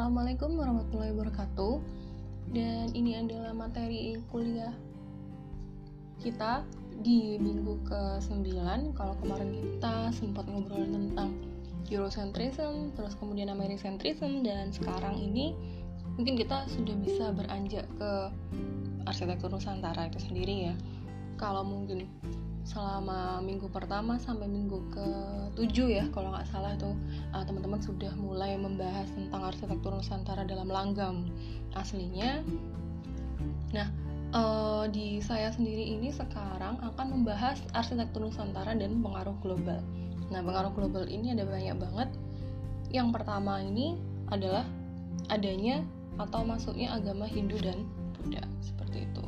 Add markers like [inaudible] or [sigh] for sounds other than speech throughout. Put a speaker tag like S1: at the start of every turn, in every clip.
S1: Assalamualaikum warahmatullahi wabarakatuh. Dan ini adalah materi kuliah kita di minggu ke-9 Kalau kemarin kita sempat ngobrol tentang Eurocentrism, terus kemudian Americentrism Dan sekarang ini mungkin kita sudah bisa beranjak ke arsitektur Nusantara itu sendiri ya. Kalau mungkin selama minggu pertama sampai minggu ke tujuh ya kalau nggak salah tuh uh, teman-teman sudah mulai membahas tentang arsitektur Nusantara dalam langgam aslinya. Nah uh, di saya sendiri ini sekarang akan membahas arsitektur Nusantara dan pengaruh global. Nah pengaruh global ini ada banyak banget. Yang pertama ini adalah adanya atau masuknya agama Hindu dan Buddha seperti itu.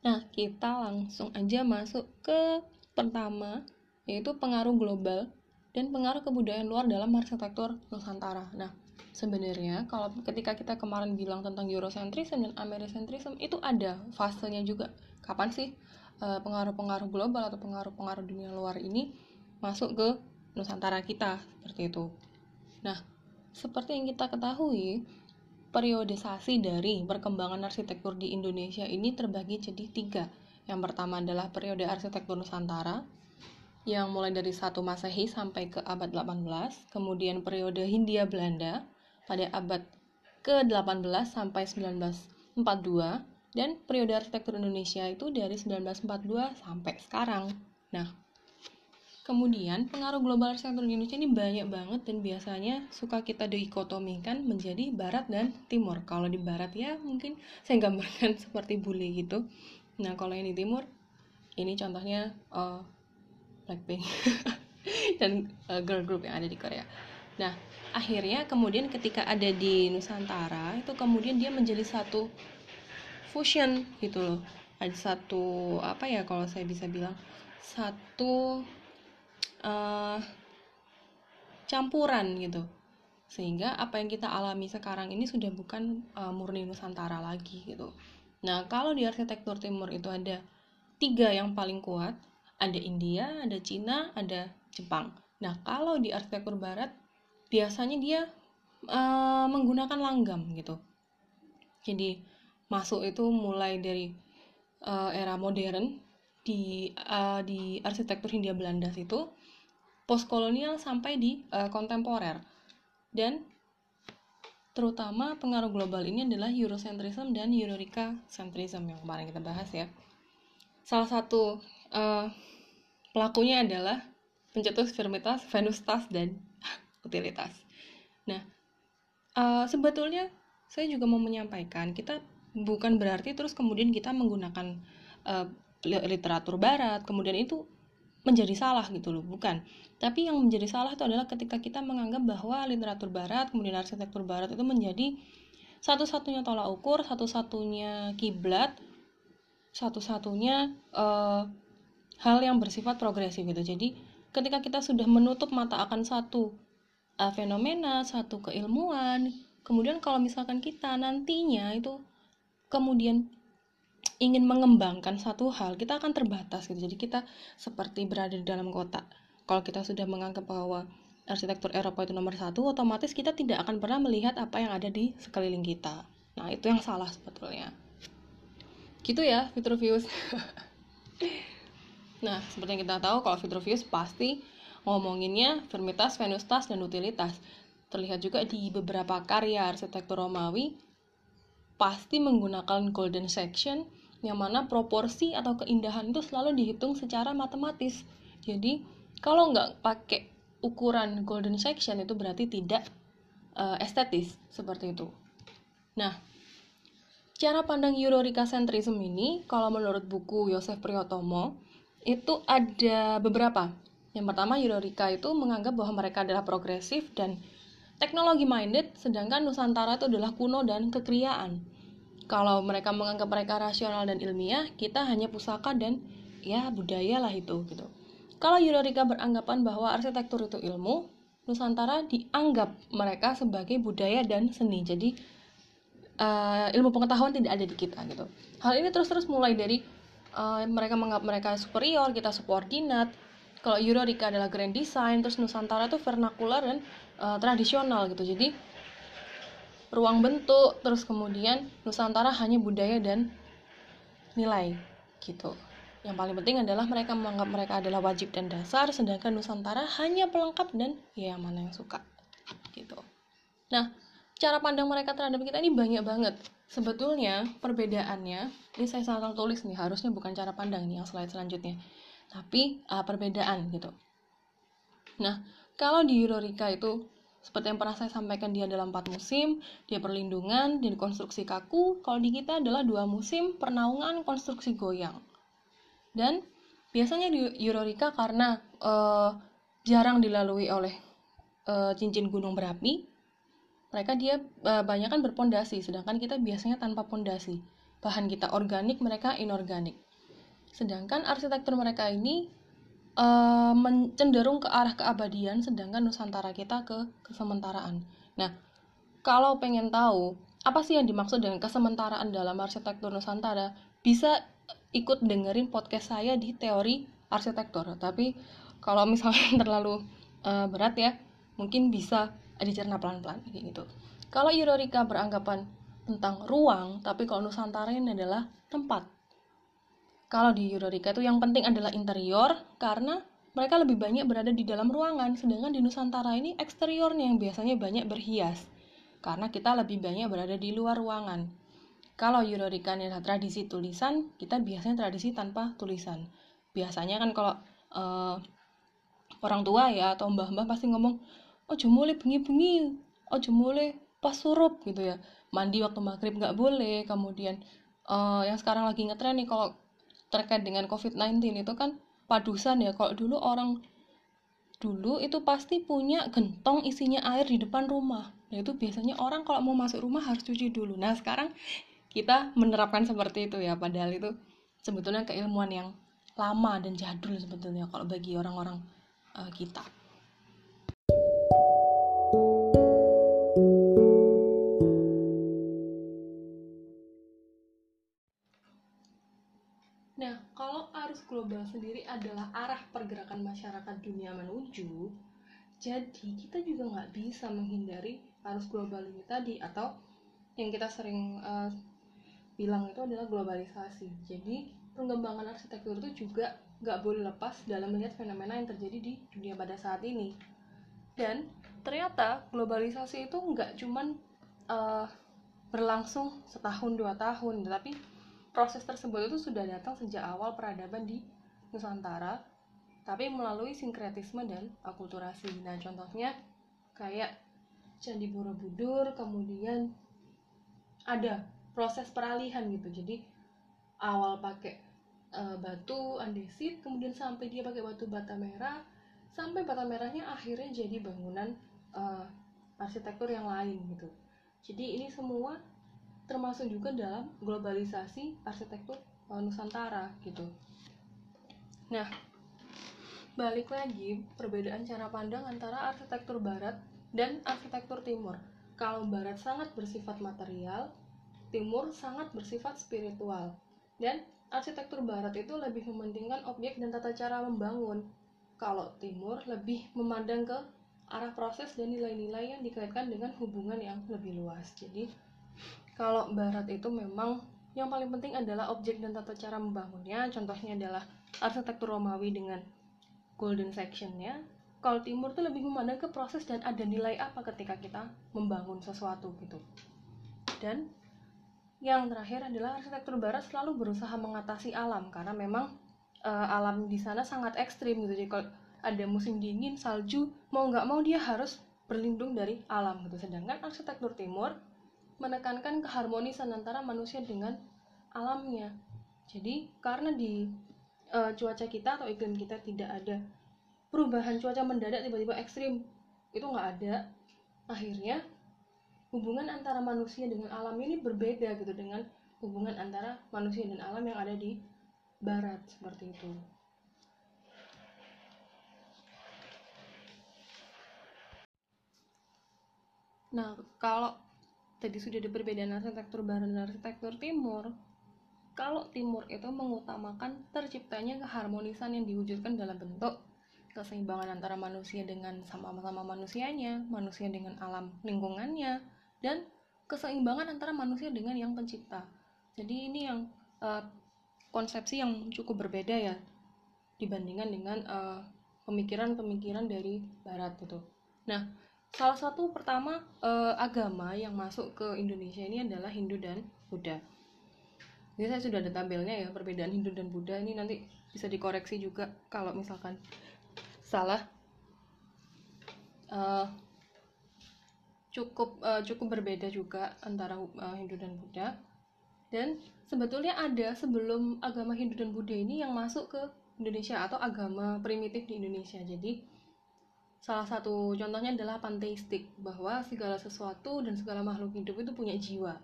S1: Nah, kita langsung aja masuk ke pertama, yaitu pengaruh global dan pengaruh kebudayaan luar dalam arsitektur Nusantara. Nah, sebenarnya kalau ketika kita kemarin bilang tentang Eurocentrism dan Americentrism itu ada fasenya juga. Kapan sih eh, pengaruh-pengaruh global atau pengaruh-pengaruh dunia luar ini masuk ke Nusantara kita seperti itu. Nah, seperti yang kita ketahui, periodisasi dari perkembangan arsitektur di Indonesia ini terbagi jadi tiga. Yang pertama adalah periode arsitektur Nusantara, yang mulai dari 1 Masehi sampai ke abad 18, kemudian periode Hindia Belanda pada abad ke-18 sampai 1942, dan periode arsitektur Indonesia itu dari 1942 sampai sekarang. Nah, Kemudian, pengaruh global arsitektur Indonesia ini banyak banget dan biasanya suka kita dikotomikan menjadi barat dan timur. Kalau di barat ya mungkin saya gambarkan [laughs] seperti bule gitu. Nah, kalau yang di timur, ini contohnya uh, Blackpink [laughs] dan uh, girl group yang ada di Korea. Nah, akhirnya kemudian ketika ada di Nusantara, itu kemudian dia menjadi satu fusion gitu loh. Ada satu, apa ya kalau saya bisa bilang, satu uh, campuran gitu sehingga apa yang kita alami sekarang ini sudah bukan uh, murni Nusantara lagi gitu. Nah kalau di arsitektur Timur itu ada tiga yang paling kuat, ada India, ada Cina, ada Jepang. Nah kalau di arsitektur Barat biasanya dia uh, menggunakan langgam gitu. Jadi masuk itu mulai dari uh, era modern di uh, di arsitektur Hindia Belanda situ postkolonial sampai di uh, kontemporer. Dan terutama pengaruh global ini adalah Eurocentrism dan Eureka-centrism yang kemarin kita bahas ya. Salah satu uh, pelakunya adalah pencetus firmitas, venustas, dan [laughs] utilitas. Nah, uh, sebetulnya saya juga mau menyampaikan kita bukan berarti terus kemudian kita menggunakan uh, literatur barat, kemudian itu menjadi salah gitu loh, bukan. Tapi yang menjadi salah itu adalah ketika kita menganggap bahwa literatur barat, kemudian arsitektur barat itu menjadi satu-satunya tolak ukur, satu-satunya kiblat, satu-satunya uh, hal yang bersifat progresif gitu. Jadi ketika kita sudah menutup mata akan satu uh, fenomena, satu keilmuan, kemudian kalau misalkan kita nantinya itu kemudian ingin mengembangkan satu hal, kita akan terbatas gitu. Jadi kita seperti berada di dalam kotak. Kalau kita sudah menganggap bahwa arsitektur Eropa itu nomor satu, otomatis kita tidak akan pernah melihat apa yang ada di sekeliling kita. Nah, itu yang salah sebetulnya. Gitu ya, Vitruvius. [laughs] nah, seperti yang kita tahu, kalau Vitruvius pasti ngomonginnya firmitas, venustas, dan utilitas. Terlihat juga di beberapa karya arsitektur Romawi, pasti menggunakan golden section, yang mana proporsi atau keindahan itu selalu dihitung secara matematis. Jadi kalau nggak pakai ukuran golden section itu berarti tidak uh, estetis seperti itu. Nah, cara pandang Euroricacentrism ini kalau menurut buku Yosef Priyotomo itu ada beberapa. Yang pertama Eurorica itu menganggap bahwa mereka adalah progresif dan teknologi minded sedangkan Nusantara itu adalah kuno dan kekriaan kalau mereka menganggap mereka rasional dan ilmiah, kita hanya pusaka dan ya budaya lah itu gitu. Kalau Eureka beranggapan bahwa arsitektur itu ilmu, Nusantara dianggap mereka sebagai budaya dan seni. Jadi uh, ilmu pengetahuan tidak ada di kita gitu. Hal ini terus-terus mulai dari uh, mereka menganggap mereka superior, kita subordinat, kalau Eurorika adalah grand design terus Nusantara itu vernakular dan uh, tradisional gitu jadi ruang bentuk terus kemudian Nusantara hanya budaya dan nilai gitu. Yang paling penting adalah mereka menganggap mereka adalah wajib dan dasar sedangkan Nusantara hanya pelengkap dan ya mana yang suka gitu. Nah cara pandang mereka terhadap kita ini banyak banget. Sebetulnya perbedaannya ini saya salah tulis nih harusnya bukan cara pandang nih yang slide selanjutnya tapi uh, perbedaan gitu. Nah kalau di Eurorika itu seperti yang pernah saya sampaikan dia adalah empat musim dia perlindungan dan konstruksi kaku. Kalau di kita adalah dua musim pernaungan konstruksi goyang. Dan biasanya di Eurorika karena uh, jarang dilalui oleh uh, cincin gunung berapi mereka dia uh, banyak kan berpondasi. Sedangkan kita biasanya tanpa pondasi. Bahan kita organik mereka inorganik. Sedangkan arsitektur mereka ini uh, cenderung ke arah keabadian sedangkan nusantara kita ke kesementaraan nah kalau pengen tahu apa sih yang dimaksud dengan kesementaraan dalam arsitektur nusantara bisa ikut dengerin podcast saya di teori arsitektur tapi kalau misalnya [laughs] terlalu uh, berat ya mungkin bisa dicerna pelan-pelan gitu. Kalau Eurorika beranggapan tentang ruang, tapi kalau Nusantara ini adalah tempat. Kalau di Eurorika itu yang penting adalah interior karena mereka lebih banyak berada di dalam ruangan, sedangkan di Nusantara ini eksteriornya yang biasanya banyak berhias karena kita lebih banyak berada di luar ruangan. Kalau Eurorika ini adalah tradisi tulisan, kita biasanya tradisi tanpa tulisan. Biasanya kan kalau uh, orang tua ya atau mbah-mbah pasti ngomong ojo mulai bengi-bengi ojo mulai pas surup gitu ya mandi waktu maghrib nggak boleh kemudian uh, yang sekarang lagi ngetren nih kalau terkait dengan covid-19 itu kan padusan ya. Kalau dulu orang dulu itu pasti punya gentong isinya air di depan rumah. Nah itu biasanya orang kalau mau masuk rumah harus cuci dulu. Nah sekarang kita menerapkan seperti itu ya. Padahal itu sebetulnya keilmuan yang lama dan jadul sebetulnya kalau bagi orang-orang uh, kita global sendiri adalah arah pergerakan masyarakat dunia menuju, jadi kita juga nggak bisa menghindari arus global ini tadi atau yang kita sering uh, bilang itu adalah globalisasi. Jadi pengembangan arsitektur itu juga nggak boleh lepas dalam melihat fenomena yang terjadi di dunia pada saat ini. Dan ternyata globalisasi itu nggak cuman uh, berlangsung setahun dua tahun, tetapi proses tersebut itu sudah datang sejak awal peradaban di Nusantara, tapi melalui sinkretisme dan akulturasi. Nah, contohnya kayak Candi Borobudur, kemudian ada proses peralihan gitu. Jadi awal pakai e, batu andesit, kemudian sampai dia pakai batu bata merah, sampai bata merahnya akhirnya jadi bangunan e, arsitektur yang lain gitu. Jadi ini semua termasuk juga dalam globalisasi arsitektur uh, Nusantara gitu. Nah, balik lagi perbedaan cara pandang antara arsitektur barat dan arsitektur timur. Kalau barat sangat bersifat material, timur sangat bersifat spiritual. Dan arsitektur barat itu lebih mementingkan objek dan tata cara membangun. Kalau timur lebih memandang ke arah proses dan nilai-nilai yang dikaitkan dengan hubungan yang lebih luas. Jadi kalau barat itu memang yang paling penting adalah objek dan tata cara membangunnya. Contohnya adalah arsitektur Romawi dengan golden sectionnya. Kalau timur itu lebih memandang ke proses dan ada nilai apa ketika kita membangun sesuatu gitu. Dan yang terakhir adalah arsitektur barat selalu berusaha mengatasi alam karena memang e, alam di sana sangat ekstrim gitu. Jadi kalau ada musim dingin salju mau nggak mau dia harus berlindung dari alam gitu. Sedangkan arsitektur timur menekankan keharmonisan antara manusia dengan alamnya. Jadi karena di uh, cuaca kita atau iklim kita tidak ada perubahan cuaca mendadak tiba-tiba ekstrim itu nggak ada. Akhirnya hubungan antara manusia dengan alam ini berbeda gitu dengan hubungan antara manusia dan alam yang ada di barat seperti itu. Nah, kalau tadi sudah ada perbedaan arsitektur barat dan arsitektur timur kalau timur itu mengutamakan terciptanya keharmonisan yang diwujudkan dalam bentuk keseimbangan antara manusia dengan sama-sama manusianya, manusia dengan alam lingkungannya, dan keseimbangan antara manusia dengan yang pencipta. Jadi ini yang uh, konsepsi yang cukup berbeda ya dibandingkan dengan pemikiran pemikiran-pemikiran dari Barat gitu. Nah, salah satu pertama uh, agama yang masuk ke Indonesia ini adalah Hindu dan Buddha. Jadi saya sudah ada tabelnya ya perbedaan Hindu dan Buddha ini nanti bisa dikoreksi juga kalau misalkan salah. Uh, cukup uh, cukup berbeda juga antara uh, Hindu dan Buddha dan sebetulnya ada sebelum agama Hindu dan Buddha ini yang masuk ke Indonesia atau agama primitif di Indonesia jadi salah satu contohnya adalah panteistik bahwa segala sesuatu dan segala makhluk hidup itu punya jiwa.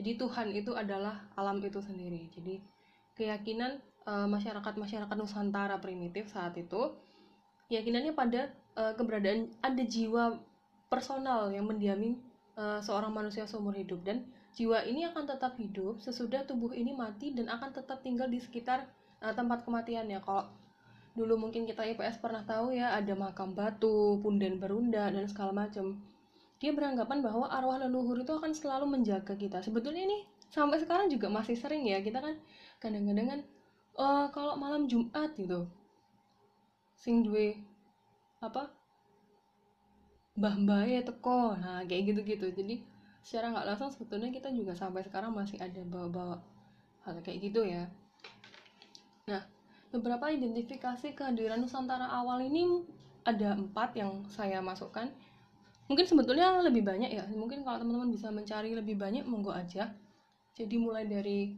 S1: Jadi Tuhan itu adalah alam itu sendiri. Jadi keyakinan uh, masyarakat masyarakat Nusantara primitif saat itu keyakinannya pada uh, keberadaan ada jiwa personal yang mendiami uh, seorang manusia seumur hidup. Dan jiwa ini akan tetap hidup sesudah tubuh ini mati dan akan tetap tinggal di sekitar tempat kematiannya. Kalau dulu mungkin kita IPS pernah tahu ya ada makam batu, punden berunda dan segala macam. Dia beranggapan bahwa arwah leluhur itu akan selalu menjaga kita. Sebetulnya ini sampai sekarang juga masih sering ya kita kan kadang-kadang kan uh, kalau malam Jumat gitu sing duwe apa mbah ya teko nah kayak gitu-gitu jadi secara nggak langsung sebetulnya kita juga sampai sekarang masih ada bawa-bawa hal kayak gitu ya nah beberapa identifikasi kehadiran Nusantara awal ini ada empat yang saya masukkan. Mungkin sebetulnya lebih banyak ya. Mungkin kalau teman-teman bisa mencari lebih banyak monggo aja. Jadi mulai dari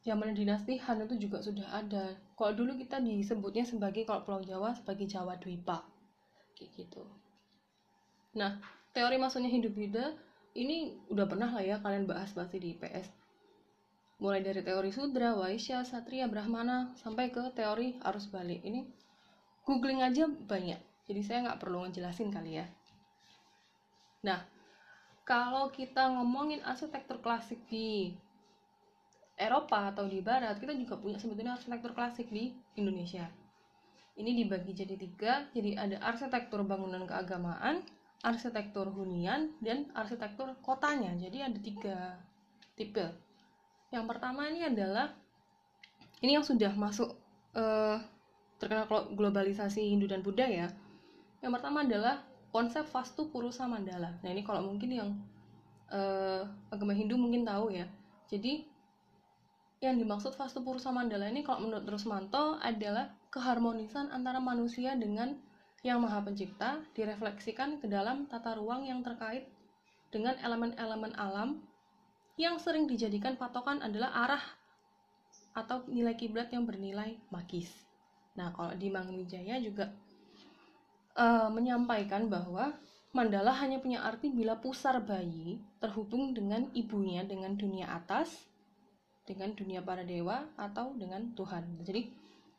S1: zaman dinasti Han itu juga sudah ada. Kalau dulu kita disebutnya sebagai kalau Pulau Jawa sebagai Jawa Dwipa. Kayak gitu. Nah, teori masuknya hidup Buddha ini udah pernah lah ya kalian bahas pasti di IPS. Mulai dari teori Sudra, Waisya, Satria, Brahmana, sampai ke teori arus balik. Ini googling aja banyak, jadi saya nggak perlu ngejelasin kali ya. Nah, kalau kita ngomongin arsitektur klasik di Eropa atau di Barat, kita juga punya sebetulnya arsitektur klasik di Indonesia. Ini dibagi jadi tiga, jadi ada arsitektur bangunan keagamaan, arsitektur hunian dan arsitektur kotanya. Jadi ada tiga tipe. Yang pertama ini adalah ini yang sudah masuk uh, terkena globalisasi Hindu dan Buddha ya. Yang pertama adalah konsep Vastu Purusa Mandala. Nah ini kalau mungkin yang uh, agama Hindu mungkin tahu ya. Jadi yang dimaksud Vastu Purusa Mandala ini kalau menurut Rusmanto adalah keharmonisan antara manusia dengan yang Maha Pencipta direfleksikan ke dalam tata ruang yang terkait dengan elemen-elemen alam yang sering dijadikan patokan adalah arah atau nilai kiblat yang bernilai magis. Nah, kalau di Mangunwijaya juga uh, menyampaikan bahwa mandala hanya punya arti bila pusar bayi terhubung dengan ibunya dengan dunia atas, dengan dunia para dewa atau dengan Tuhan. Jadi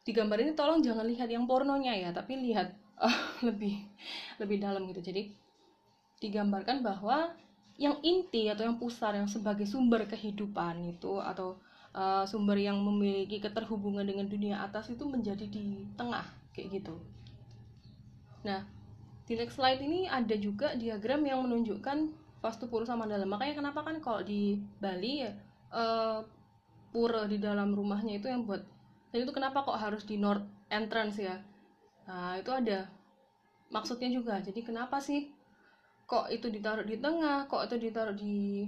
S1: di gambar ini tolong jangan lihat yang pornonya ya, tapi lihat uh, [laughs] lebih lebih dalam gitu jadi digambarkan bahwa yang inti atau yang pusar yang sebagai sumber kehidupan itu atau uh, sumber yang memiliki keterhubungan dengan dunia atas itu menjadi di tengah kayak gitu. Nah, di next slide ini ada juga diagram yang menunjukkan Vastu Purusa Mandala. Makanya kenapa kan kalau di Bali ya uh, pura di dalam rumahnya itu yang buat dan itu kenapa kok harus di north entrance ya Nah, itu ada maksudnya juga. Jadi kenapa sih kok itu ditaruh di tengah, kok itu ditaruh di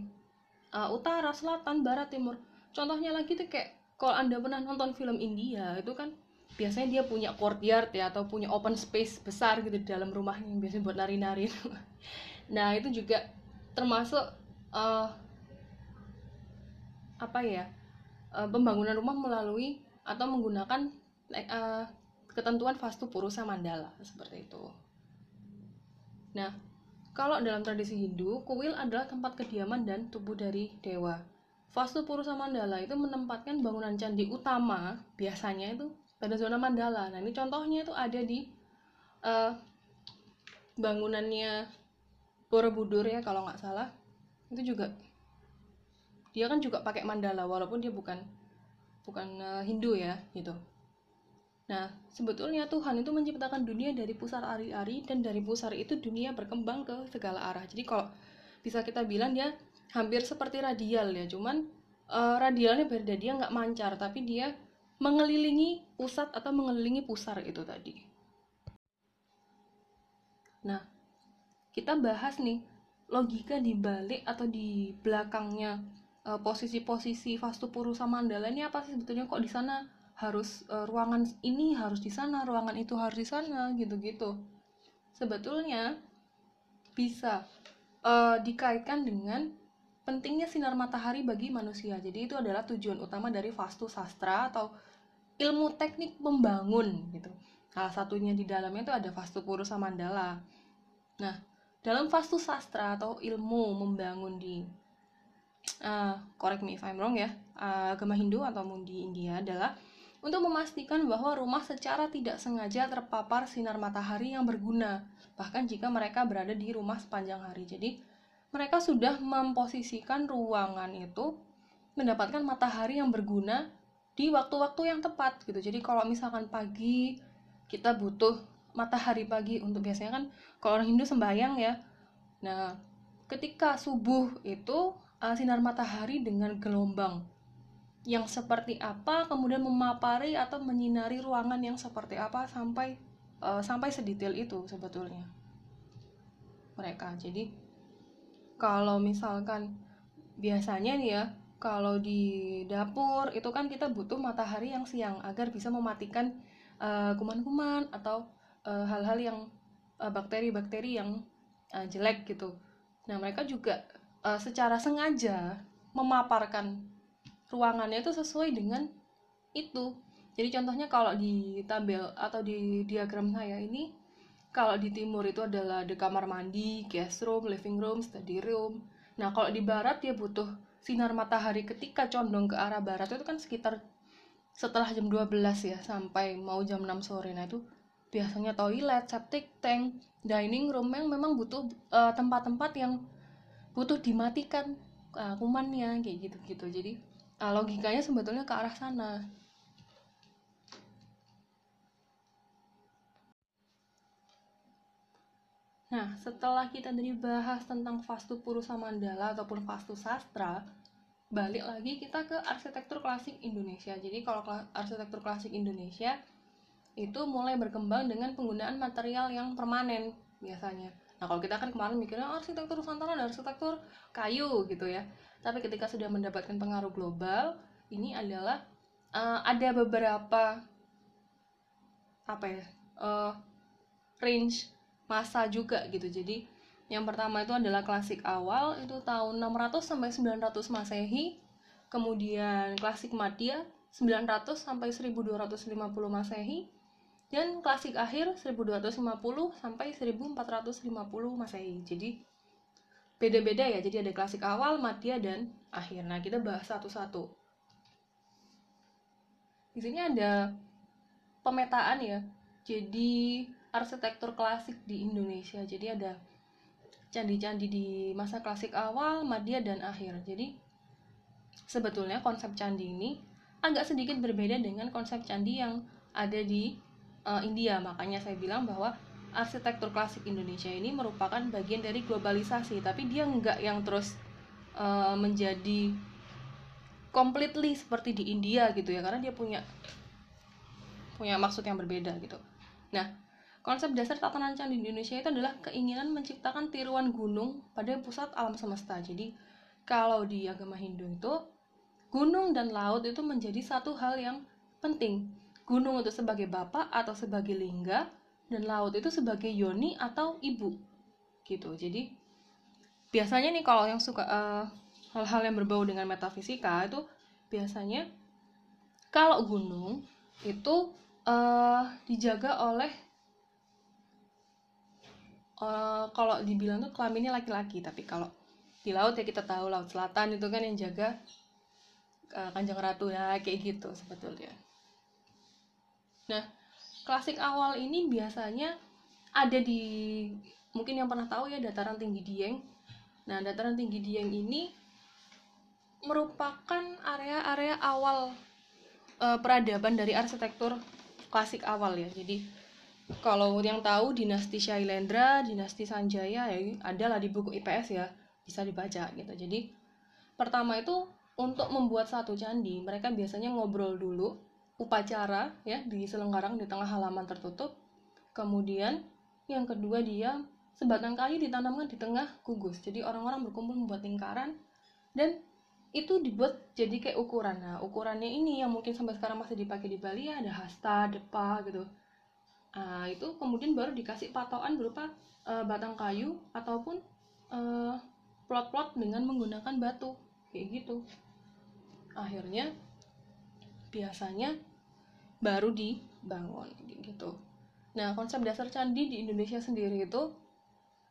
S1: uh, utara, selatan, barat, timur. Contohnya lagi tuh kayak kalau Anda pernah nonton film India, itu kan biasanya dia punya courtyard ya atau punya open space besar gitu di dalam rumahnya yang biasanya buat nari-nari. [laughs] nah, itu juga termasuk uh, apa ya? Uh, pembangunan rumah melalui atau menggunakan uh, ketentuan Vastu Purusa Mandala seperti itu. Nah, kalau dalam tradisi Hindu, kuil adalah tempat kediaman dan tubuh dari dewa. Vastu Purusa Mandala itu menempatkan bangunan candi utama biasanya itu pada zona mandala. Nah, ini contohnya itu ada di uh, bangunannya Borobudur ya kalau nggak salah. Itu juga dia kan juga pakai mandala walaupun dia bukan bukan uh, Hindu ya gitu. Nah, sebetulnya Tuhan itu menciptakan dunia dari pusar ari-ari dan dari pusar itu dunia berkembang ke segala arah. Jadi kalau bisa kita bilang dia hampir seperti radial ya, cuman uh, radialnya beda dia nggak mancar, tapi dia mengelilingi pusat atau mengelilingi pusar itu tadi. Nah, kita bahas nih logika di balik atau di belakangnya uh, posisi-posisi Vastu Purusa Mandala ini apa sih sebetulnya kok di sana harus uh, ruangan ini harus di sana, ruangan itu harus di sana, gitu-gitu. Sebetulnya bisa uh, dikaitkan dengan pentingnya sinar matahari bagi manusia. Jadi itu adalah tujuan utama dari Vastu Sastra atau ilmu teknik membangun gitu. Salah satunya di dalamnya itu ada Vastu Purusa Mandala. Nah, dalam Vastu Sastra atau ilmu membangun di uh, correct me if I'm wrong ya, uh, agama Hindu atau di India adalah untuk memastikan bahwa rumah secara tidak sengaja terpapar sinar matahari yang berguna, bahkan jika mereka berada di rumah sepanjang hari. Jadi, mereka sudah memposisikan ruangan itu mendapatkan matahari yang berguna di waktu-waktu yang tepat gitu. Jadi, kalau misalkan pagi kita butuh matahari pagi untuk biasanya kan kalau orang Hindu sembahyang ya. Nah, ketika subuh itu uh, sinar matahari dengan gelombang yang seperti apa kemudian memapari atau menyinari ruangan yang seperti apa sampai uh, sampai sedetail itu sebetulnya mereka. Jadi kalau misalkan biasanya nih ya kalau di dapur itu kan kita butuh matahari yang siang agar bisa mematikan kuman kuman-kuman atau hal-hal uh, yang bakteri-bakteri uh, yang uh, jelek gitu. Nah mereka juga uh, secara sengaja memaparkan ruangannya itu sesuai dengan itu jadi contohnya kalau di tabel atau di diagram saya ini kalau di timur itu adalah di kamar mandi, guest room, living room, study room. Nah, kalau di barat dia butuh sinar matahari ketika condong ke arah barat itu kan sekitar setelah jam 12 ya sampai mau jam 6 sore. Nah, itu biasanya toilet, septic tank, dining room yang memang butuh eh, tempat-tempat uh, yang butuh dimatikan uh, kumannya kayak gitu-gitu. Jadi Nah, logikanya sebetulnya ke arah sana. Nah, setelah kita tadi bahas tentang Vastu Purusa Mandala ataupun Vastu Sastra, balik lagi kita ke arsitektur klasik Indonesia. Jadi kalau arsitektur klasik Indonesia itu mulai berkembang dengan penggunaan material yang permanen biasanya. Nah, kalau kita kan kemarin mikirnya oh, arsitektur Nusantara dan arsitektur kayu gitu ya. Tapi ketika sudah mendapatkan pengaruh global ini adalah uh, ada beberapa apa ya uh, range masa juga gitu. Jadi yang pertama itu adalah klasik awal itu tahun 600 sampai 900 masehi. Kemudian klasik madya 900 sampai 1250 masehi dan klasik akhir 1250 sampai 1450 masehi. Jadi beda-beda ya. Jadi ada klasik awal madya dan akhir. Nah kita bahas satu-satu. Di sini ada pemetaan ya. Jadi arsitektur klasik di Indonesia. Jadi ada candi-candi di masa klasik awal madya dan akhir. Jadi sebetulnya konsep candi ini agak sedikit berbeda dengan konsep candi yang ada di uh, India. Makanya saya bilang bahwa arsitektur klasik Indonesia ini merupakan bagian dari globalisasi tapi dia nggak yang terus uh, menjadi completely seperti di India gitu ya karena dia punya punya maksud yang berbeda gitu. Nah konsep dasar tatanan candi di Indonesia itu adalah keinginan menciptakan tiruan gunung pada pusat alam semesta. Jadi kalau di agama Hindu itu gunung dan laut itu menjadi satu hal yang penting gunung itu sebagai bapak atau sebagai lingga dan laut itu sebagai yoni atau ibu. Gitu. Jadi biasanya nih kalau yang suka eh, hal-hal yang berbau dengan metafisika itu biasanya kalau gunung itu uh, dijaga oleh uh, kalau dibilang tuh kelaminnya laki-laki tapi kalau di laut ya kita tahu laut selatan itu kan yang jaga uh, kanjeng ratu ya kayak gitu sebetulnya nah klasik awal ini biasanya ada di mungkin yang pernah tahu ya dataran tinggi Dieng. Nah, dataran tinggi Dieng ini merupakan area-area awal e, peradaban dari arsitektur klasik awal ya jadi kalau yang tahu dinasti Shailendra dinasti Sanjaya ya adalah di buku IPS ya bisa dibaca gitu jadi pertama itu untuk membuat satu candi mereka biasanya ngobrol dulu upacara ya di Selenggarang di tengah halaman tertutup. Kemudian yang kedua dia sebatang kayu ditanamkan di tengah gugus. Jadi orang-orang berkumpul membuat lingkaran dan itu dibuat jadi kayak ukuran. Nah ukurannya ini yang mungkin sampai sekarang masih dipakai di Bali ya ada hasta depa gitu. Nah, itu kemudian baru dikasih patokan berupa uh, batang kayu ataupun uh, plot-plot dengan menggunakan batu kayak gitu. Akhirnya biasanya baru dibangun gitu nah konsep dasar candi di Indonesia sendiri itu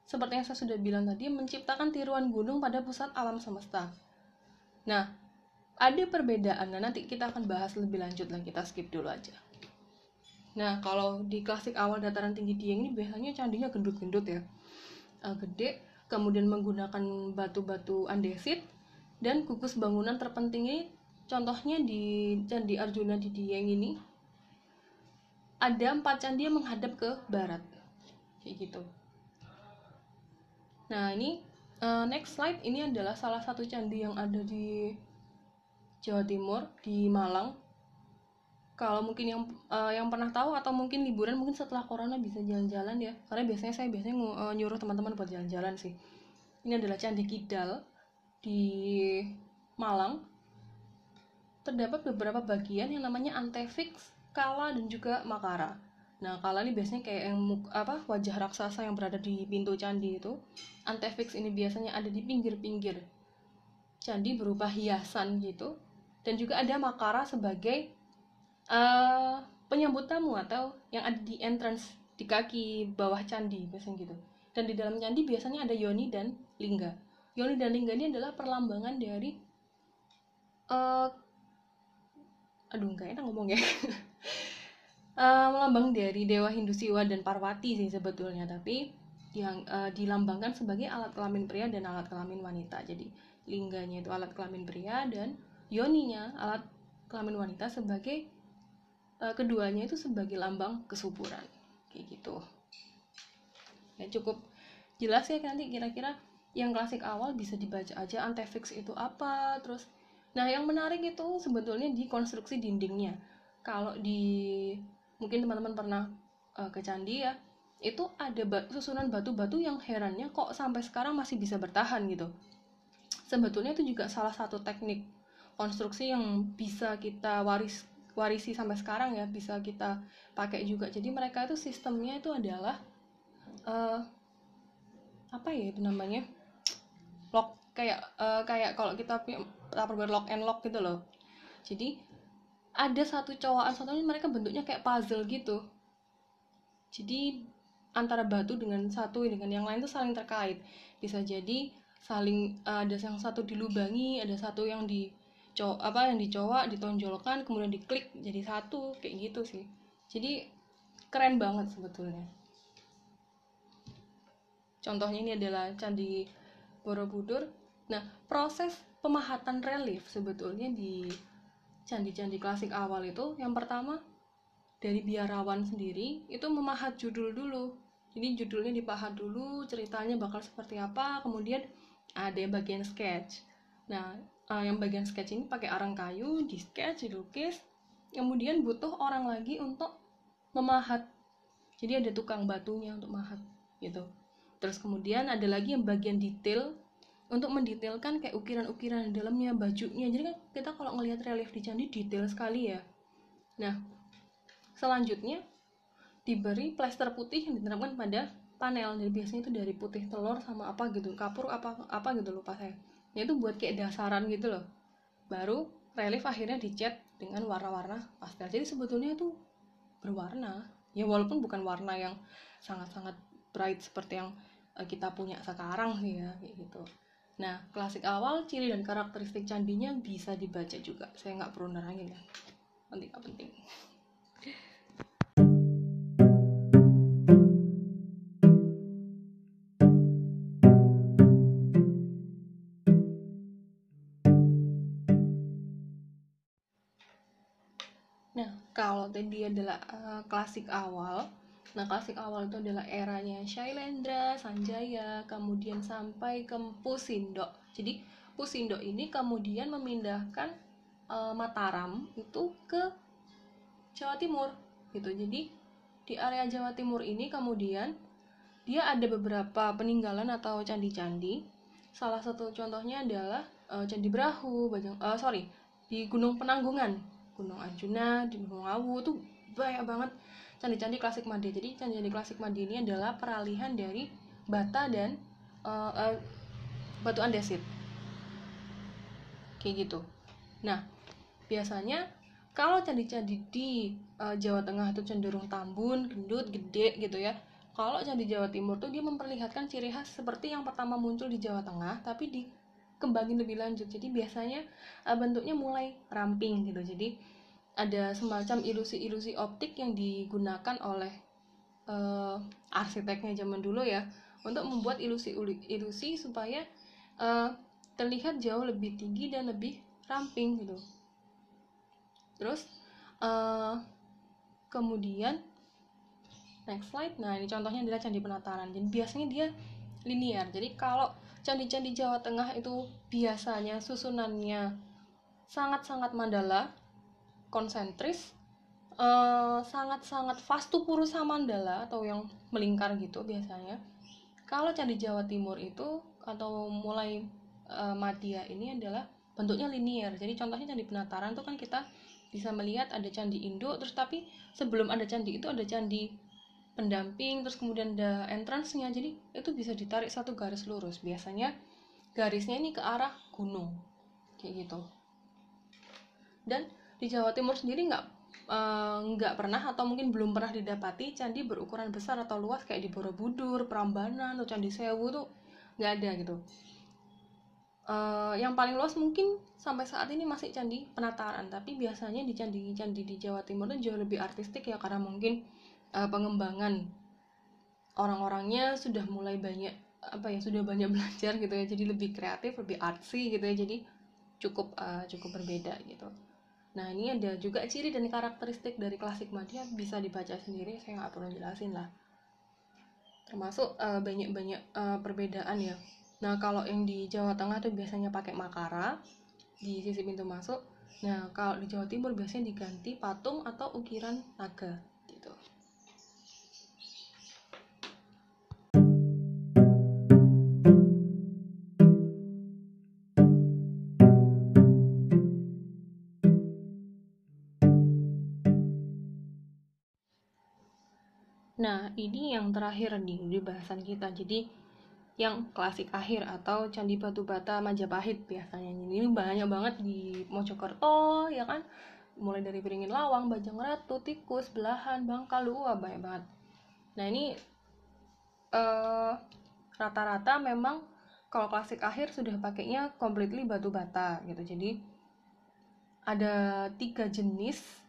S1: seperti yang saya sudah bilang tadi menciptakan tiruan gunung pada pusat alam semesta Nah, ada perbedaan. Nah, nanti kita akan bahas lebih lanjut lah. Kita skip dulu aja. Nah, kalau di klasik awal dataran tinggi Dieng ini biasanya candinya gendut-gendut ya. Uh, gede, kemudian menggunakan batu-batu andesit, dan kukus bangunan terpentingnya contohnya di Candi Arjuna di Dieng ini ada empat candi yang menghadap ke barat. Kayak gitu. Nah ini uh, next slide ini adalah salah satu candi yang ada di Jawa Timur di Malang. Kalau mungkin yang uh, yang pernah tahu atau mungkin liburan mungkin setelah corona bisa jalan-jalan ya. Karena biasanya saya biasanya uh, nyuruh teman-teman buat jalan-jalan sih. Ini adalah candi Kidal di Malang. Terdapat beberapa bagian yang namanya Antefix, Kala dan juga Makara Nah, kala ini biasanya kayak yang apa wajah raksasa yang berada di pintu candi itu. Antefix ini biasanya ada di pinggir-pinggir candi berupa hiasan gitu. Dan juga ada makara sebagai uh, penyambut tamu atau yang ada di entrance di kaki bawah candi biasanya gitu. Dan di dalam candi biasanya ada yoni dan lingga. Yoni dan lingga ini adalah perlambangan dari uh, aduh nggak enak ngomong ya [laughs] uh, melambang dari dewa Hindu Siwa dan Parwati sih sebetulnya tapi yang uh, dilambangkan sebagai alat kelamin pria dan alat kelamin wanita. Jadi lingganya itu alat kelamin pria dan yoninya alat kelamin wanita sebagai uh, keduanya itu sebagai lambang kesuburan. Kayak gitu. Ya cukup jelas ya nanti kira-kira yang klasik awal bisa dibaca aja antefix itu apa terus nah yang menarik itu sebetulnya di konstruksi dindingnya kalau di mungkin teman-teman pernah uh, ke candi ya itu ada susunan batu-batu yang herannya kok sampai sekarang masih bisa bertahan gitu. Sebetulnya itu juga salah satu teknik konstruksi yang bisa kita waris warisi sampai sekarang ya bisa kita pakai juga. Jadi mereka itu sistemnya itu adalah uh, apa ya itu namanya? Lock kayak uh, kayak kalau kita punya lock and lock gitu loh. Jadi ada satu cowokan satu ini mereka bentuknya kayak puzzle gitu. Jadi antara batu dengan satu dengan yang lain itu saling terkait. Bisa jadi saling uh, ada yang satu dilubangi ada satu yang di apa yang dicowok ditonjolkan kemudian diklik jadi satu kayak gitu sih. Jadi keren banget sebetulnya. Contohnya ini adalah candi Borobudur. Nah proses pemahatan relief sebetulnya di candi-candi klasik awal itu yang pertama dari biarawan sendiri itu memahat judul dulu. Jadi judulnya dipahat dulu ceritanya bakal seperti apa kemudian ada yang bagian sketch. Nah uh, yang bagian sketch ini pakai arang kayu di sketch dilukis kemudian butuh orang lagi untuk memahat. Jadi ada tukang batunya untuk mahat gitu. Terus kemudian ada lagi yang bagian detail untuk mendetailkan kayak ukiran-ukiran dalamnya bajunya. Jadi kan kita kalau ngelihat relief di candi detail sekali ya. Nah selanjutnya diberi plester putih yang diterapkan pada panel. Jadi biasanya itu dari putih telur sama apa gitu kapur apa apa gitu lupa saya. Nah, itu buat kayak dasaran gitu loh. Baru relief akhirnya dicat dengan warna-warna pastel. Jadi sebetulnya itu berwarna. Ya walaupun bukan warna yang sangat-sangat bright seperti yang eh, kita punya sekarang sih ya kayak gitu Nah, klasik awal, ciri dan karakteristik candinya bisa dibaca juga. Saya nggak perlu nerangin ya. Penting nggak penting. Nah, kalau tadi adalah uh, klasik awal, nah klasik awal itu adalah eranya Shailendra, Sanjaya, kemudian sampai ke Pusindo. Jadi Pusindo ini kemudian memindahkan uh, Mataram itu ke Jawa Timur gitu. Jadi di area Jawa Timur ini kemudian dia ada beberapa peninggalan atau candi-candi. Salah satu contohnya adalah uh, Candi Brahu, Bajang, uh, sorry di Gunung Penanggungan, Gunung Arjuna, di Gunung Awu tuh banyak banget candi-candi klasik Made. Jadi candi-candi klasik Made ini adalah peralihan dari bata dan uh, uh, batu andesit. Kayak gitu. Nah, biasanya kalau candi-candi di uh, Jawa Tengah itu cenderung tambun, gendut, gede gitu ya kalau candi Jawa Timur tuh dia memperlihatkan ciri khas seperti yang pertama muncul di Jawa Tengah tapi dikembangin lebih lanjut jadi biasanya uh, bentuknya mulai ramping gitu jadi ada semacam ilusi-ilusi optik yang digunakan oleh uh, arsiteknya zaman dulu ya untuk membuat ilusi-ilusi supaya uh, terlihat jauh lebih tinggi dan lebih ramping gitu. Terus uh, kemudian next slide. Nah ini contohnya adalah candi penataran. Jadi biasanya dia linear jadi kalau candi-candi Jawa Tengah itu biasanya susunannya sangat-sangat mandala konsentris eh, sangat-sangat vastu purusa mandala atau yang melingkar gitu biasanya. Kalau candi Jawa Timur itu atau mulai uh, Madya ini adalah bentuknya linear jadi contohnya candi penataran itu kan kita bisa melihat ada candi Indo terus tapi sebelum ada candi itu ada candi pendamping terus kemudian ada entrance-nya. Jadi itu bisa ditarik satu garis lurus. Biasanya garisnya ini ke arah gunung kayak gitu. Dan di Jawa Timur sendiri nggak eh, nggak uh, pernah atau mungkin belum pernah didapati candi berukuran besar atau luas kayak di Borobudur, Prambanan atau Candi Sewu tuh nggak ada gitu. Uh, yang paling luas mungkin sampai saat ini masih candi penataran, tapi biasanya di candi-candi di Jawa Timur itu jauh lebih artistik ya karena mungkin uh, pengembangan orang-orangnya sudah mulai banyak apa ya sudah banyak [laughs] belajar gitu ya jadi lebih kreatif lebih artsy gitu ya jadi cukup uh, cukup berbeda gitu nah ini ada juga ciri dan karakteristik dari klasik Madya bisa dibaca sendiri saya nggak perlu jelasin lah. Termasuk uh, banyak-banyak uh, perbedaan ya. Nah kalau yang di Jawa Tengah tuh biasanya pakai makara di sisi pintu masuk. Nah kalau di Jawa Timur biasanya diganti patung atau ukiran naga Nah, ini yang terakhir nih di bahasan kita. Jadi yang klasik akhir atau Candi Batu Bata Majapahit biasanya. Ini banyak banget di Mojokerto, ya kan? Mulai dari Beringin Lawang, Bajang Ratu, Tikus, Belahan, Bangkalu, wah banyak banget. Nah, ini eh, rata-rata memang kalau klasik akhir sudah pakainya completely batu bata gitu. Jadi ada tiga jenis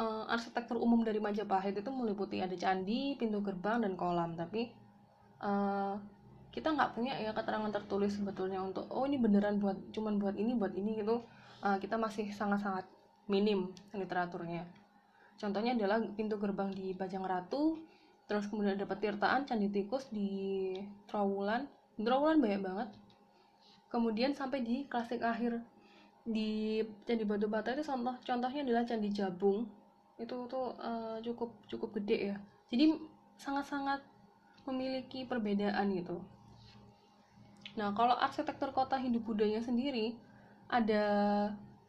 S1: uh, arsitektur umum dari Majapahit itu meliputi ada candi, pintu gerbang dan kolam. Tapi uh, kita nggak punya ya keterangan tertulis sebetulnya untuk oh ini beneran buat cuman buat ini buat ini gitu. Uh, kita masih sangat-sangat minim literaturnya. Contohnya adalah pintu gerbang di Bajang Ratu, terus kemudian ada petirtaan Candi Tikus di Trawulan. Trawulan banyak banget. Kemudian sampai di klasik akhir di Candi Batu Bata itu contoh contohnya adalah Candi Jabung itu tuh uh, cukup cukup gede ya. Jadi sangat-sangat memiliki perbedaan gitu. Nah kalau arsitektur kota Hindu Budanya sendiri ada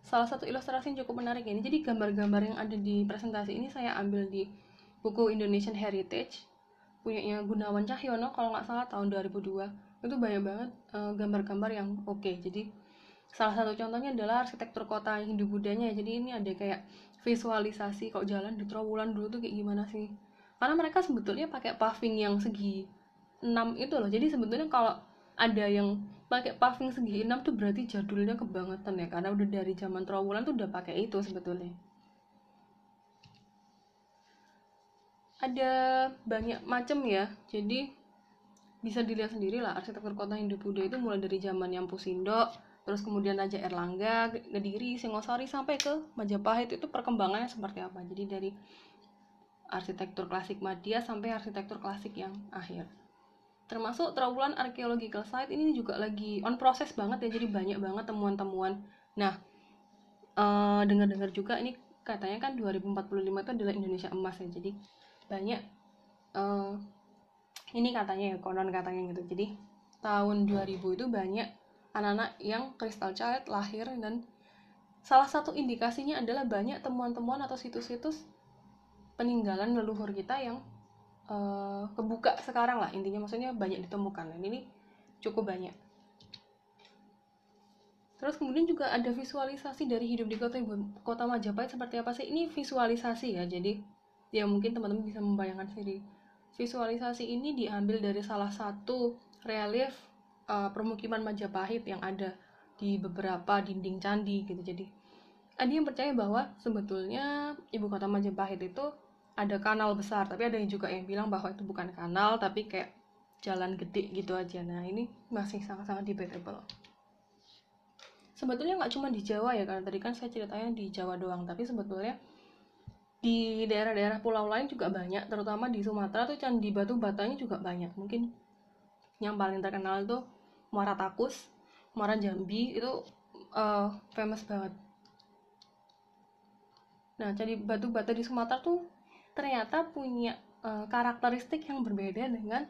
S1: salah satu ilustrasi yang cukup menarik ini. Jadi gambar-gambar yang ada di presentasi ini saya ambil di buku Indonesian Heritage punyanya Gunawan Cahyono kalau nggak salah tahun 2002 itu banyak banget eh, gambar-gambar uh, yang oke. Okay. jadi salah satu contohnya adalah arsitektur kota Hindu Budanya jadi ini ada kayak visualisasi kok jalan di Trawulan dulu tuh kayak gimana sih? Karena mereka sebetulnya pakai paving yang segi 6 itu loh. Jadi sebetulnya kalau ada yang pakai paving segi 6 tuh berarti jadulnya kebangetan ya karena udah dari zaman Trawulan tuh udah pakai itu sebetulnya. Ada banyak macam ya. Jadi bisa dilihat sendiri lah arsitektur kota Hindu Buddha itu mulai dari zaman yang Pusindo terus kemudian Raja Erlangga, Kediri, Singosari sampai ke Majapahit itu perkembangannya seperti apa. Jadi dari arsitektur klasik Madya sampai arsitektur klasik yang akhir. Termasuk terowongan archaeological site ini juga lagi on proses banget ya, jadi banyak banget temuan-temuan. Nah, uh, dengar-dengar juga ini katanya kan 2045 itu adalah Indonesia emas ya, jadi banyak uh, ini katanya ya konon katanya gitu. Jadi tahun 2000 itu banyak anak-anak yang kristal child lahir dan salah satu indikasinya adalah banyak temuan-temuan atau situs-situs peninggalan leluhur kita yang uh, kebuka sekarang lah. Intinya maksudnya banyak ditemukan dan ini cukup banyak. Terus kemudian juga ada visualisasi dari hidup di kota kota Majapahit seperti apa sih? Ini visualisasi ya jadi ya mungkin teman-teman bisa membayangkan sendiri. Visualisasi ini diambil dari salah satu relief uh, permukiman Majapahit yang ada di beberapa dinding candi gitu. Jadi ada yang percaya bahwa sebetulnya ibu kota Majapahit itu ada kanal besar tapi ada yang juga yang bilang bahwa itu bukan kanal tapi kayak jalan gede gitu aja. Nah ini masih sangat-sangat debatable. Sebetulnya nggak cuma di Jawa ya karena tadi kan saya ceritanya di Jawa doang tapi sebetulnya di daerah-daerah pulau lain juga banyak terutama di Sumatera tuh candi batu batanya juga banyak. Mungkin yang paling terkenal itu Muara Takus Muara Jambi itu uh, famous banget. Nah jadi batu bata di Sumatera tuh ternyata punya uh, karakteristik yang berbeda dengan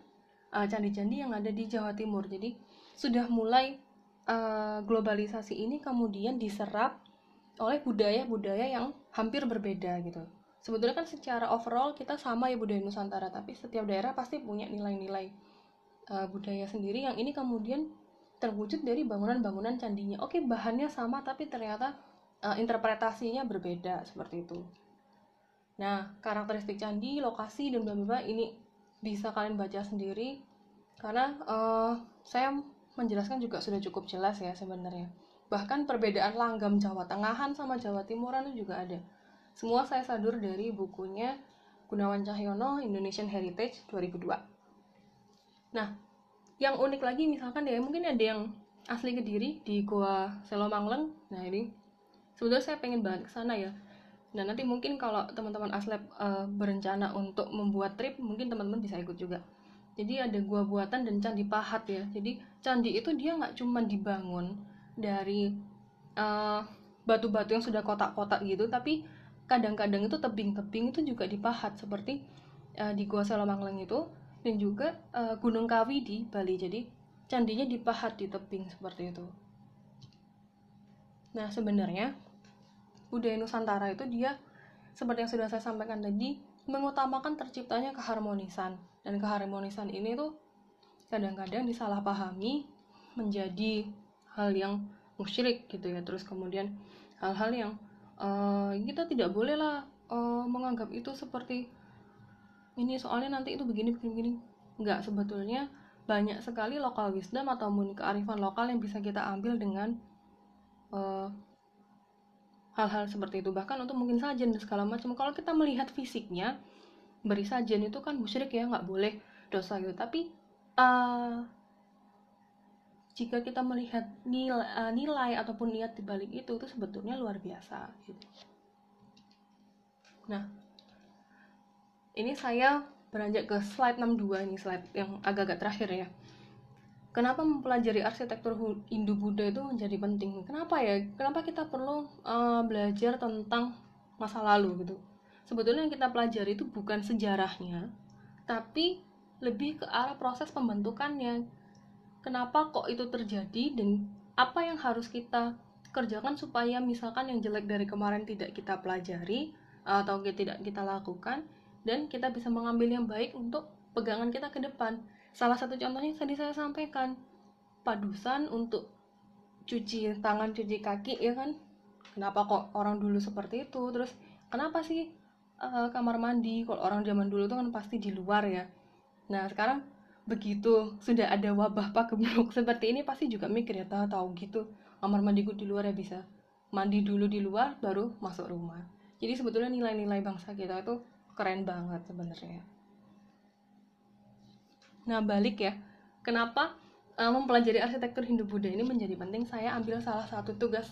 S1: eh, candi-candi uh, yang ada di Jawa Timur. Jadi sudah mulai uh, globalisasi ini kemudian diserap oleh budaya-budaya yang hampir berbeda gitu. Sebetulnya kan secara overall kita sama ya budaya Nusantara tapi setiap daerah pasti punya nilai-nilai uh, budaya sendiri yang ini kemudian terwujud dari bangunan-bangunan candinya. Oke, bahannya sama tapi ternyata uh, interpretasinya berbeda seperti itu. Nah, karakteristik candi, lokasi dan bla ini bisa kalian baca sendiri karena uh, saya menjelaskan juga sudah cukup jelas ya sebenarnya. Bahkan perbedaan langgam Jawa Tengahan sama Jawa Timuran itu juga ada. Semua saya sadur dari bukunya Gunawan Cahyono Indonesian Heritage 2002. Nah, yang unik lagi misalkan ya mungkin ada yang asli Kediri di Goa Selomangleng. Nah, ini sebetulnya saya pengen banget ke sana ya. Dan nanti mungkin kalau teman-teman aslep uh, berencana untuk membuat trip, mungkin teman-teman bisa ikut juga. Jadi ada gua buatan dan candi pahat ya. Jadi candi itu dia nggak cuma dibangun dari eh, batu-batu yang sudah kotak-kotak gitu, tapi kadang-kadang itu tebing-tebing itu juga dipahat seperti uh, di Gua Selomangleng itu dan juga uh, Gunung Kawi di Bali. Jadi candinya dipahat di tebing seperti itu. Nah, sebenarnya budaya Nusantara itu dia seperti yang sudah saya sampaikan tadi mengutamakan terciptanya keharmonisan dan keharmonisan ini tuh kadang-kadang disalahpahami menjadi hal yang musyrik gitu ya terus kemudian hal-hal yang uh, kita tidak boleh lah uh, menganggap itu seperti ini soalnya nanti itu begini begini begini. Nggak sebetulnya banyak sekali lokal wisdom atau kearifan lokal yang bisa kita ambil dengan eh, hal-hal seperti itu. Bahkan untuk mungkin sajen dan segala macam. Kalau kita melihat fisiknya beri sajen itu kan musyrik ya nggak boleh dosa gitu. Tapi uh, jika kita melihat nilai, uh, nilai ataupun niat dibalik itu itu sebetulnya luar biasa gitu. Nah, ini saya beranjak ke slide 62 ini slide yang agak-agak terakhir ya. Kenapa mempelajari arsitektur Hindu Buddha itu menjadi penting? Kenapa ya? Kenapa kita perlu uh, belajar tentang masa lalu gitu? Sebetulnya yang kita pelajari itu bukan sejarahnya tapi lebih ke arah proses pembentukannya. Kenapa kok itu terjadi dan apa yang harus kita kerjakan supaya misalkan yang jelek dari kemarin tidak kita pelajari atau tidak kita lakukan dan kita bisa mengambil yang baik untuk pegangan kita ke depan. Salah satu contohnya tadi saya sampaikan, padusan untuk cuci tangan, cuci kaki, ya kan? Kenapa kok orang dulu seperti itu? Terus kenapa sih uh, kamar mandi? Kalau orang zaman dulu itu kan pasti di luar ya. Nah sekarang begitu sudah ada wabah pagembluk [laughs] seperti ini pasti juga mikir ya tahu gitu kamar mandiku di luar ya bisa mandi dulu di luar baru masuk rumah jadi sebetulnya nilai-nilai bangsa kita itu keren banget sebenarnya. Nah balik ya. Kenapa uh, mempelajari arsitektur Hindu Buddha ini menjadi penting? Saya ambil salah satu tugas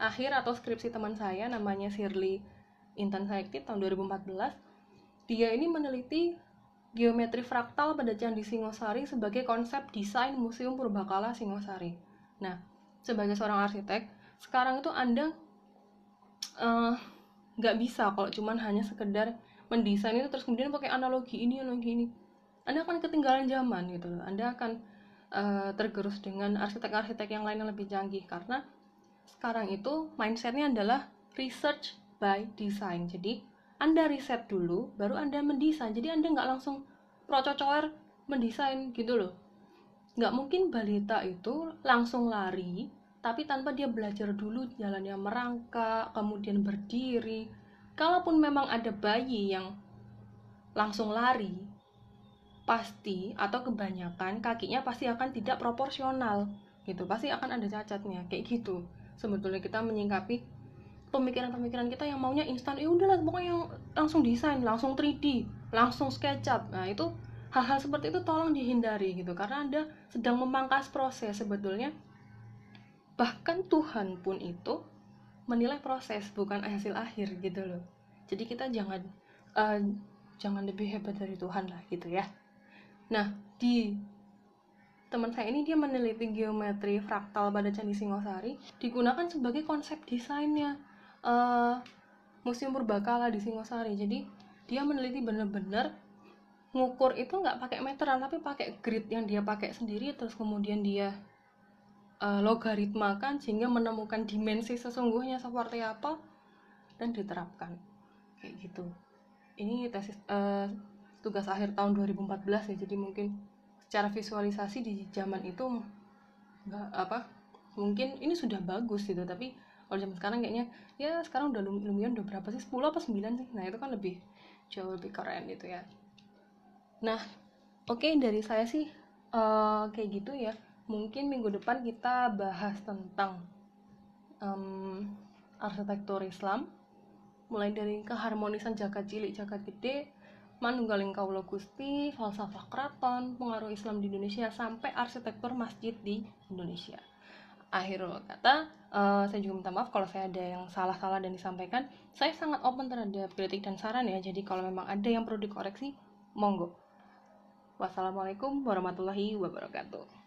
S1: akhir atau skripsi teman saya namanya Shirley Intan Saikti tahun 2014 dia ini meneliti geometri fraktal pada Candi Singosari sebagai konsep desain Museum Purbakala Singosari. Nah, sebagai seorang arsitek, sekarang itu Anda uh, nggak bisa kalau cuman hanya sekedar mendesain itu terus kemudian pakai analogi ini analogi ini. Anda akan ketinggalan zaman gitu loh. Anda akan uh, tergerus dengan arsitek-arsitek yang lain yang lebih canggih karena sekarang itu mindsetnya adalah research by design. Jadi anda riset dulu baru anda mendesain. Jadi anda nggak langsung prococoer mendesain gitu loh. Nggak mungkin balita itu langsung lari tapi tanpa dia belajar dulu jalannya merangkak kemudian berdiri kalaupun memang ada bayi yang langsung lari pasti atau kebanyakan kakinya pasti akan tidak proporsional gitu. Pasti akan ada cacatnya kayak gitu. Sebetulnya kita menyingkapi pemikiran-pemikiran kita yang maunya instan. Ya udahlah pokoknya yang langsung desain langsung 3D langsung SketchUp. Nah itu hal-hal seperti itu tolong dihindari gitu. Karena anda sedang memangkas proses sebetulnya. Bahkan Tuhan pun itu menilai proses bukan hasil akhir gitu loh jadi kita jangan uh, jangan lebih hebat dari Tuhan lah gitu ya Nah, di teman saya ini dia meneliti geometri fraktal pada Candi Singosari digunakan sebagai konsep desainnya uh, Museum Purbakala di Singosari. Jadi dia meneliti benar-benar ngukur itu nggak pakai meteran tapi pakai grid yang dia pakai sendiri terus kemudian dia uh, logaritmakan sehingga menemukan dimensi sesungguhnya seperti apa dan diterapkan. Kayak gitu. Ini tesis uh, tugas akhir tahun 2014 ya jadi mungkin secara visualisasi di zaman itu nggak apa mungkin ini sudah bagus gitu tapi kalau zaman sekarang kayaknya ya sekarang udah lumayan udah berapa sih 10 apa 9 sih? Nah itu kan lebih jauh lebih keren gitu ya. Nah oke okay, dari saya sih uh, kayak gitu ya mungkin minggu depan kita bahas tentang um, arsitektur Islam mulai dari keharmonisan jagat cilik jagat gede Manunggaling Kaulo Gusti, falsafah keraton, pengaruh Islam di Indonesia sampai arsitektur masjid di Indonesia. Akhirul kata, uh, saya juga minta maaf kalau saya ada yang salah-salah dan disampaikan. Saya sangat open terhadap kritik dan saran ya, jadi kalau memang ada yang perlu dikoreksi, monggo. Wassalamualaikum warahmatullahi wabarakatuh.